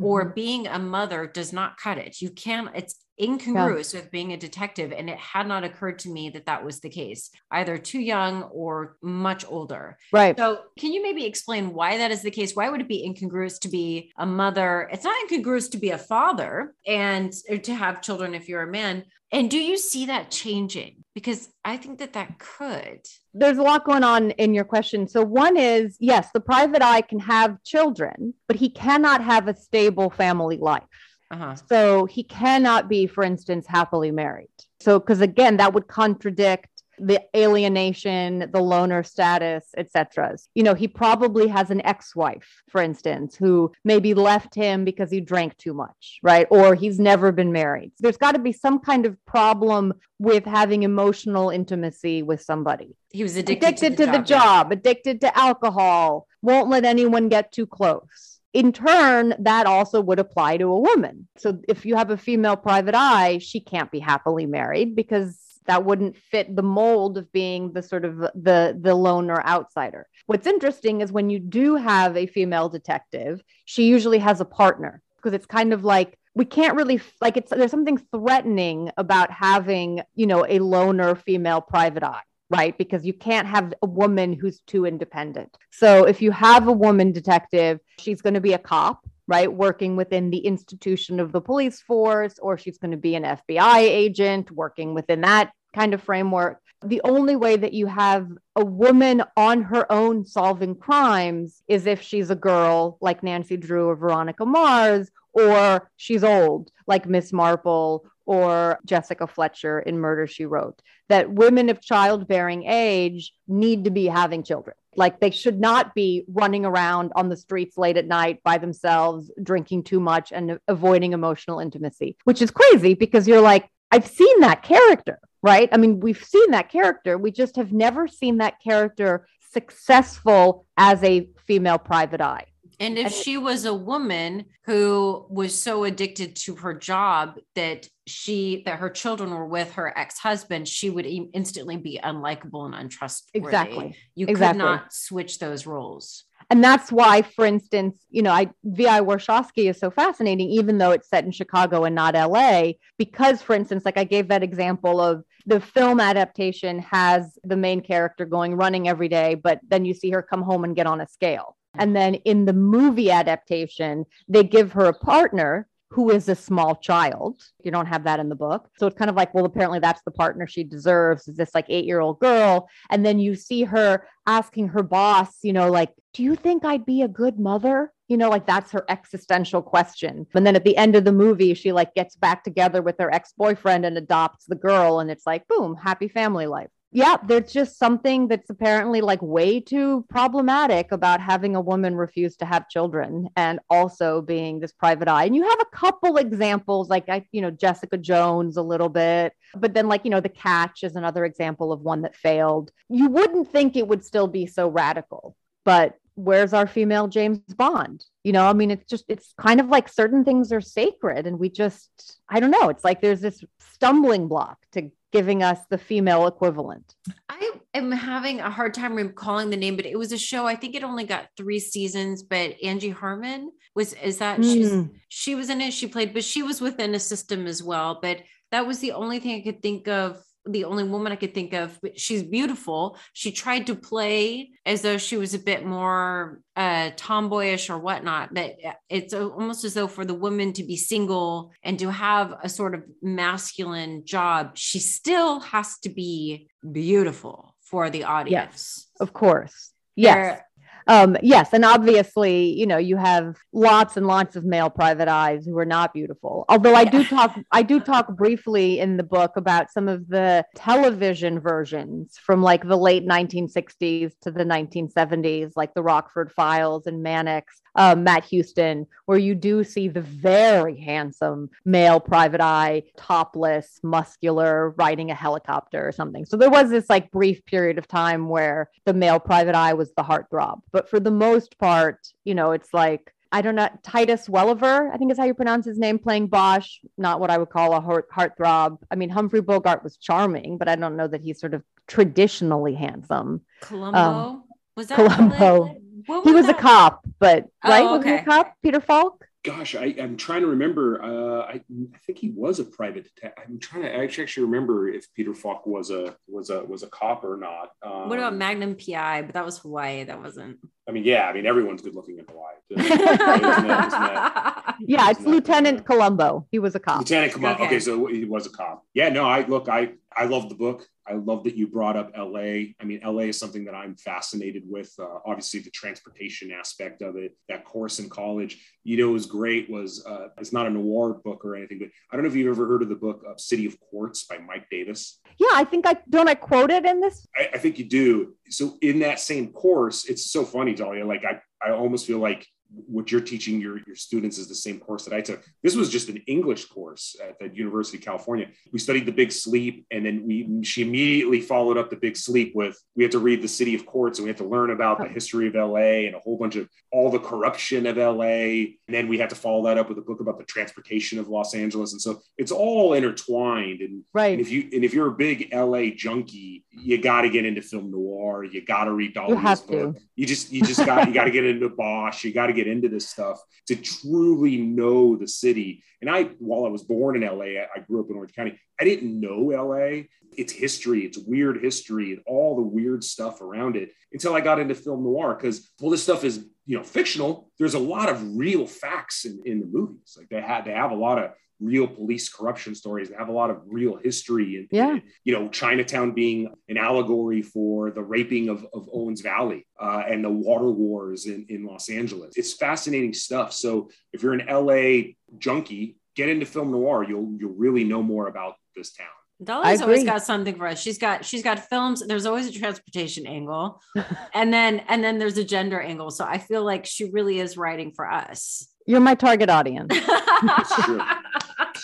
B: or mm-hmm. being a mother does not cut it. You can it's incongruous yeah. with being a detective. And it had not occurred to me that that was the case, either too young or much older.
A: Right.
B: So, can you maybe explain why that is the case? Why would it be incongruous to be a mother? It's not incongruous to be a father and uh, to have children if you're a man. And do you see that changing? Because I think that that could.
A: There's a lot going on in your question. So, one is yes, the private eye can have children, but he cannot have a stable family life. Uh-huh. So he cannot be, for instance, happily married. So, because again, that would contradict the alienation, the loner status, etc. You know, he probably has an ex-wife, for instance, who maybe left him because he drank too much, right? Or he's never been married. There's got to be some kind of problem with having emotional intimacy with somebody.
B: He was addicted,
A: addicted
B: to, the,
A: to job, the job, addicted to alcohol, won't let anyone get too close in turn, that also would apply to a woman. So if you have a female private eye, she can't be happily married because that wouldn't fit the mold of being the sort of the the loner outsider. What's interesting is when you do have a female detective, she usually has a partner because it's kind of like we can't really like it's there's something threatening about having, you know, a loner female private eye right? Because you can't have a woman who's too independent. So if you have a woman detective, she's going to be a cop, right? Working within the institution of the police force, or she's going to be an FBI agent working within that kind of framework. The only way that you have a woman on her own solving crimes is if she's a girl like Nancy Drew or Veronica Mars, or she's old like Miss Marple or Jessica Fletcher in Murder She Wrote, that women of childbearing age need to be having children. Like they should not be running around on the streets late at night by themselves, drinking too much and avoiding emotional intimacy, which is crazy because you're like, I've seen that character, right? I mean, we've seen that character. We just have never seen that character successful as a female private eye.
B: And if she was a woman who was so addicted to her job that she that her children were with her ex-husband, she would instantly be unlikable and untrustworthy.
A: Exactly.
B: You
A: exactly.
B: could not switch those roles.
A: And that's why, for instance, you know, I V.I. Warshawski is so fascinating, even though it's set in Chicago and not LA, because, for instance, like I gave that example of the film adaptation has the main character going running every day, but then you see her come home and get on a scale. And then in the movie adaptation, they give her a partner who is a small child. You don't have that in the book. So it's kind of like, well, apparently that's the partner she deserves, is this like eight year old girl. And then you see her asking her boss, you know, like, do you think I'd be a good mother? You know, like that's her existential question. And then at the end of the movie, she like gets back together with her ex boyfriend and adopts the girl. And it's like, boom, happy family life. Yeah, there's just something that's apparently like way too problematic about having a woman refuse to have children and also being this private eye. And you have a couple examples, like I, you know, Jessica Jones a little bit, but then like, you know, The Catch is another example of one that failed. You wouldn't think it would still be so radical, but where's our female James Bond? You know, I mean, it's just, it's kind of like certain things are sacred and we just, I don't know. It's like there's this stumbling block to giving us the female equivalent.
B: I am having a hard time recalling the name, but it was a show. I think it only got three seasons, but Angie Harmon was, is that mm. she's, she was in it. She played, but she was within a system as well. But that was the only thing I could think of the only woman I could think of. She's beautiful. She tried to play as though she was a bit more uh, tomboyish or whatnot, but it's almost as though for the woman to be single and to have a sort of masculine job, she still has to be beautiful for the audience.
A: Yes, of course. Yes um, yes, and obviously, you know, you have lots and lots of male private eyes who are not beautiful. Although I do talk, I do talk briefly in the book about some of the television versions from like the late 1960s to the 1970s, like the Rockford Files and Mannix, uh, Matt Houston, where you do see the very handsome male private eye, topless, muscular, riding a helicopter or something. So there was this like brief period of time where the male private eye was the heartthrob. But but for the most part, you know, it's like I don't know Titus Welliver, I think is how you pronounce his name, playing Bosch. Not what I would call a heart heartthrob. I mean, Humphrey Bogart was charming, but I don't know that he's sort of traditionally handsome.
B: Columbo um, was that
A: Columbo? He was that? a cop, but oh, right, okay. was he a cop? Peter Falk
C: gosh, I, am trying to remember. Uh, I, I, think he was a private detective. I'm trying to actually, actually remember if Peter Falk was a was a was a cop or not.
B: Um, what about Magnum PI? But that was Hawaii. That wasn't.
C: I mean, yeah. I mean, everyone's good looking in Hawaii. isn't that, isn't
A: that, yeah, it's Lieutenant Columbo. He was a cop.
C: Lieutenant Columbo. Okay. okay, so he was a cop. Yeah, no, I look, I I love the book. I love that you brought up LA. I mean, LA is something that I'm fascinated with. Uh, obviously, the transportation aspect of it. That course in college, you know, was great. Was uh, it's not a noir book or anything, but I don't know if you've ever heard of the book of City of Quartz by Mike Davis.
A: Yeah, I think I don't. I quote it in this.
C: I, I think you do. So in that same course, it's so funny, Dahlia. Like I, I almost feel like what you're teaching your, your students is the same course that I took. This was just an English course at the University of California. We studied the Big Sleep, and then we she immediately followed up the Big Sleep with we had to read the City of Quartz, and we had to learn about the oh. history of LA and a whole bunch of all the corruption of LA. And then we had to follow that up with a book about the transportation of Los Angeles. And so it's all intertwined. And,
A: right.
C: and if you and if you're a big LA junkie, you got to get into film noir. You got to read Dahlia's book. You just you just got you got to get into Bosch. You got to get into this stuff to truly know the city. And I, while I was born in LA, I grew up in Orange County. I didn't know LA, its history, its weird history, and all the weird stuff around it until I got into film noir. Because well, this stuff is you know fictional. There's a lot of real facts in, in the movies. Like they had they have a lot of real police corruption stories that have a lot of real history and
A: yeah.
C: you know chinatown being an allegory for the raping of, of owens valley uh, and the water wars in, in los angeles it's fascinating stuff so if you're an la junkie get into film noir you'll you'll really know more about this town
B: Dolly's always got something for us. She's got she's got films. There's always a transportation angle, [LAUGHS] and then and then there's a gender angle. So I feel like she really is writing for us.
A: You're my target audience. [LAUGHS]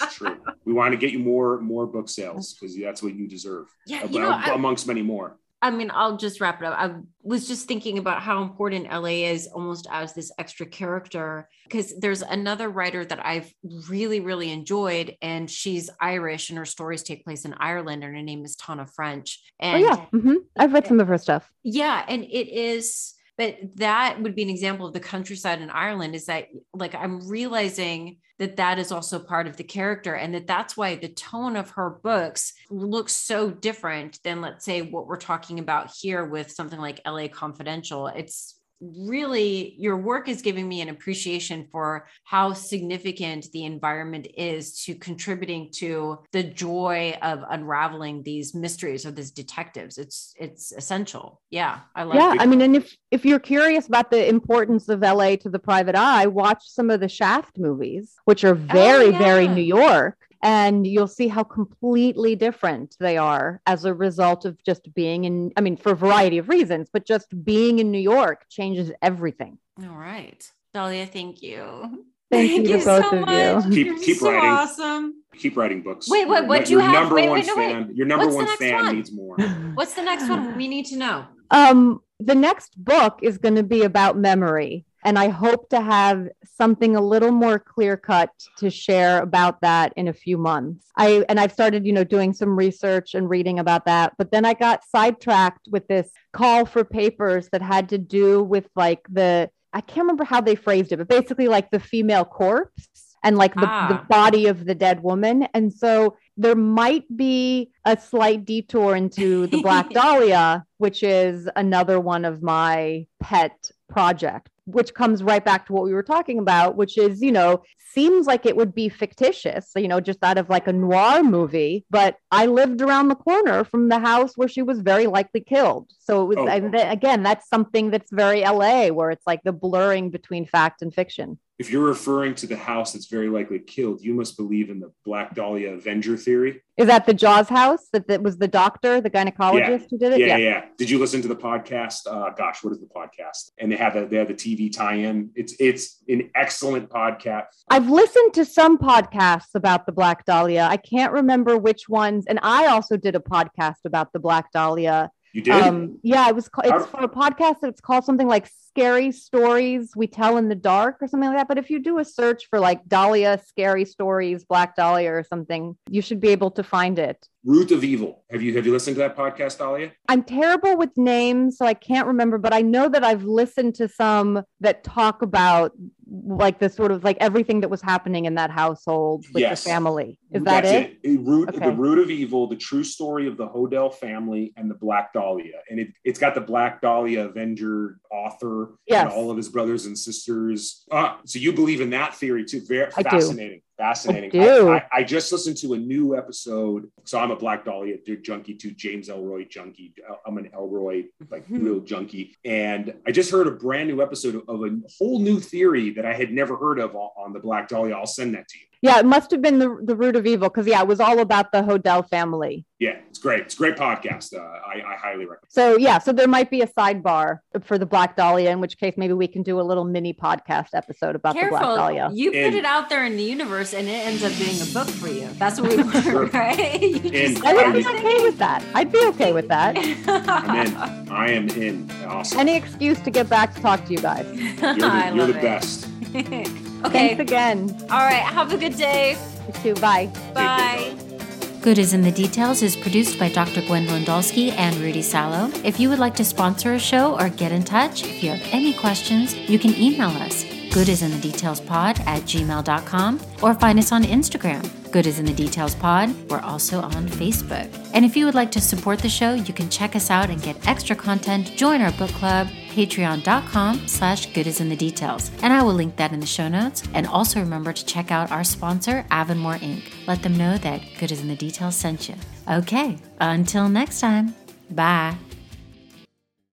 C: it's true. True. We want to get you more more book sales because that's what you deserve.
B: Yeah, you know,
C: amongst I, many more.
B: I mean, I'll just wrap it up. I was just thinking about how important LA is almost as this extra character because there's another writer that I've really, really enjoyed, and she's Irish, and her stories take place in Ireland, and her name is Tana French. And
A: oh, yeah, mm-hmm. I've read some of her stuff.
B: Yeah, and it is but that would be an example of the countryside in ireland is that like i'm realizing that that is also part of the character and that that's why the tone of her books looks so different than let's say what we're talking about here with something like la confidential. It's really your work is giving me an appreciation for how significant the environment is to contributing to the joy of unraveling these mysteries or these detectives it's it's essential yeah i love
A: yeah it. i mean and if if you're curious about the importance of la to the private eye watch some of the shaft movies which are oh, very oh, yeah. very new york and you'll see how completely different they are as a result of just being in, I mean, for a variety of reasons, but just being in New York changes everything.
B: All right. Dahlia, thank you.
A: Thank, thank you, you both
B: so
A: of
B: much.
A: you.
C: Keep,
B: You're
C: keep
B: so
C: writing.
B: awesome.
C: Keep writing books.
B: Wait, what? What
C: your
B: you have?
C: Number
B: wait,
C: one
B: wait, no, wait.
C: fan. Your number
B: What's
C: one fan
B: one?
C: needs more. [LAUGHS]
B: What's the next one we need to know?
A: Um, the next book is going to be about memory. And I hope to have something a little more clear cut to share about that in a few months. I and I've started, you know, doing some research and reading about that. But then I got sidetracked with this call for papers that had to do with like the I can't remember how they phrased it, but basically like the female corpse and like the,
B: Ah.
A: the body of the dead woman. And so there might be a slight detour into the Black [LAUGHS] Dahlia, which is another one of my pet projects, which comes right back to what we were talking about, which is, you know, seems like it would be fictitious, you know, just out of like a noir movie. But I lived around the corner from the house where she was very likely killed. So it was,
C: Oh.
A: and th- again, that's something that's very LA, where it's like the blurring between fact and fiction.
C: If you're referring to the house that's very likely killed, you must believe in the Black Dahlia Avenger theory.
A: Is that the Jaws house that, that was the doctor, the gynecologist who did it?
C: Yeah, yeah, Did you listen to the podcast? Uh, gosh, what is the podcast? And they have the they have the TV tie-in. It's it's an excellent podcast.
A: I've listened to some podcasts about the Black Dahlia. I can't remember which ones. And I also did a podcast about the Black Dahlia.
C: You did?
A: Um, yeah, it was. It's for a podcast It's called something like "Scary Stories We Tell in the Dark" or something like that. But if you do a search for like Dahlia scary stories, Black Dahlia or something, you should be able to find it.
C: Root of Evil. Have you have you listened to that podcast, Dahlia?
A: I'm terrible with names, so I can't remember, but I know that I've listened to some that talk about like the sort of like everything that was happening in that household with
C: Yes.
A: the family. Is that
C: That's
A: it?
C: it. Root,
A: Okay.
C: The root of evil, the true story of the Hodel family and the Black Dahlia, and it, it's got the Black Dahlia Avenger author
A: Yes.
C: and all of his brothers and sisters. Ah, so you believe in that theory too? Very
A: I do.
C: Fascinating.
A: I.
C: I, I just listened to a new episode. So I'm a Black Dahlia junkie too, James Ellroy junkie. I'm an Ellroy like
A: Mm-hmm.
C: real junkie, and I just heard a brand new episode of, a whole new theory that I had never heard of on, on the Black Dahlia. I'll send that to you.
A: Yeah, it must have been the the root of evil because yeah, it was all about the Hodel family.
C: Yeah, it's great. It's a great podcast. Uh, I, I highly recommend.
A: So yeah, so there might be a sidebar for the Black Dahlia, in which case maybe we can do a little mini podcast episode about the Black Dahlia.
B: You put
C: And-
B: it out there in the universe and it ends up being a book for you. That's what we want,
C: Sure. [LAUGHS]
B: right? You just-
A: I would be
C: I-
A: okay with that. I'd be okay with that. [LAUGHS]
C: I'm in. I am in. Awesome.
A: Any excuse to get back to talk to you guys.
C: You're the, [LAUGHS]
B: I
C: you're
B: love
C: the
B: it.
C: best.
B: Okay.
A: Thanks again.
B: All right. Have a good day.
A: You too. Bye.
B: Bye.
D: God is in the Details is produced by Dr. Gwendolyn Dolske and Rudy Salo. If you would like to sponsor a show or get in touch, if you have any questions, you can email us god is in the details pod at gmail.com or find us on Instagram. God is in the details pod. We're also on Facebook. And if you would like to support the show, you can check us out and get extra content. Join our book club, patreon.com slash god is in the details. And I will link that in the show notes. And also remember to check out our sponsor, Avonmore Inc. Let them know that god is in the details sent you. Okay, until next time. Bye.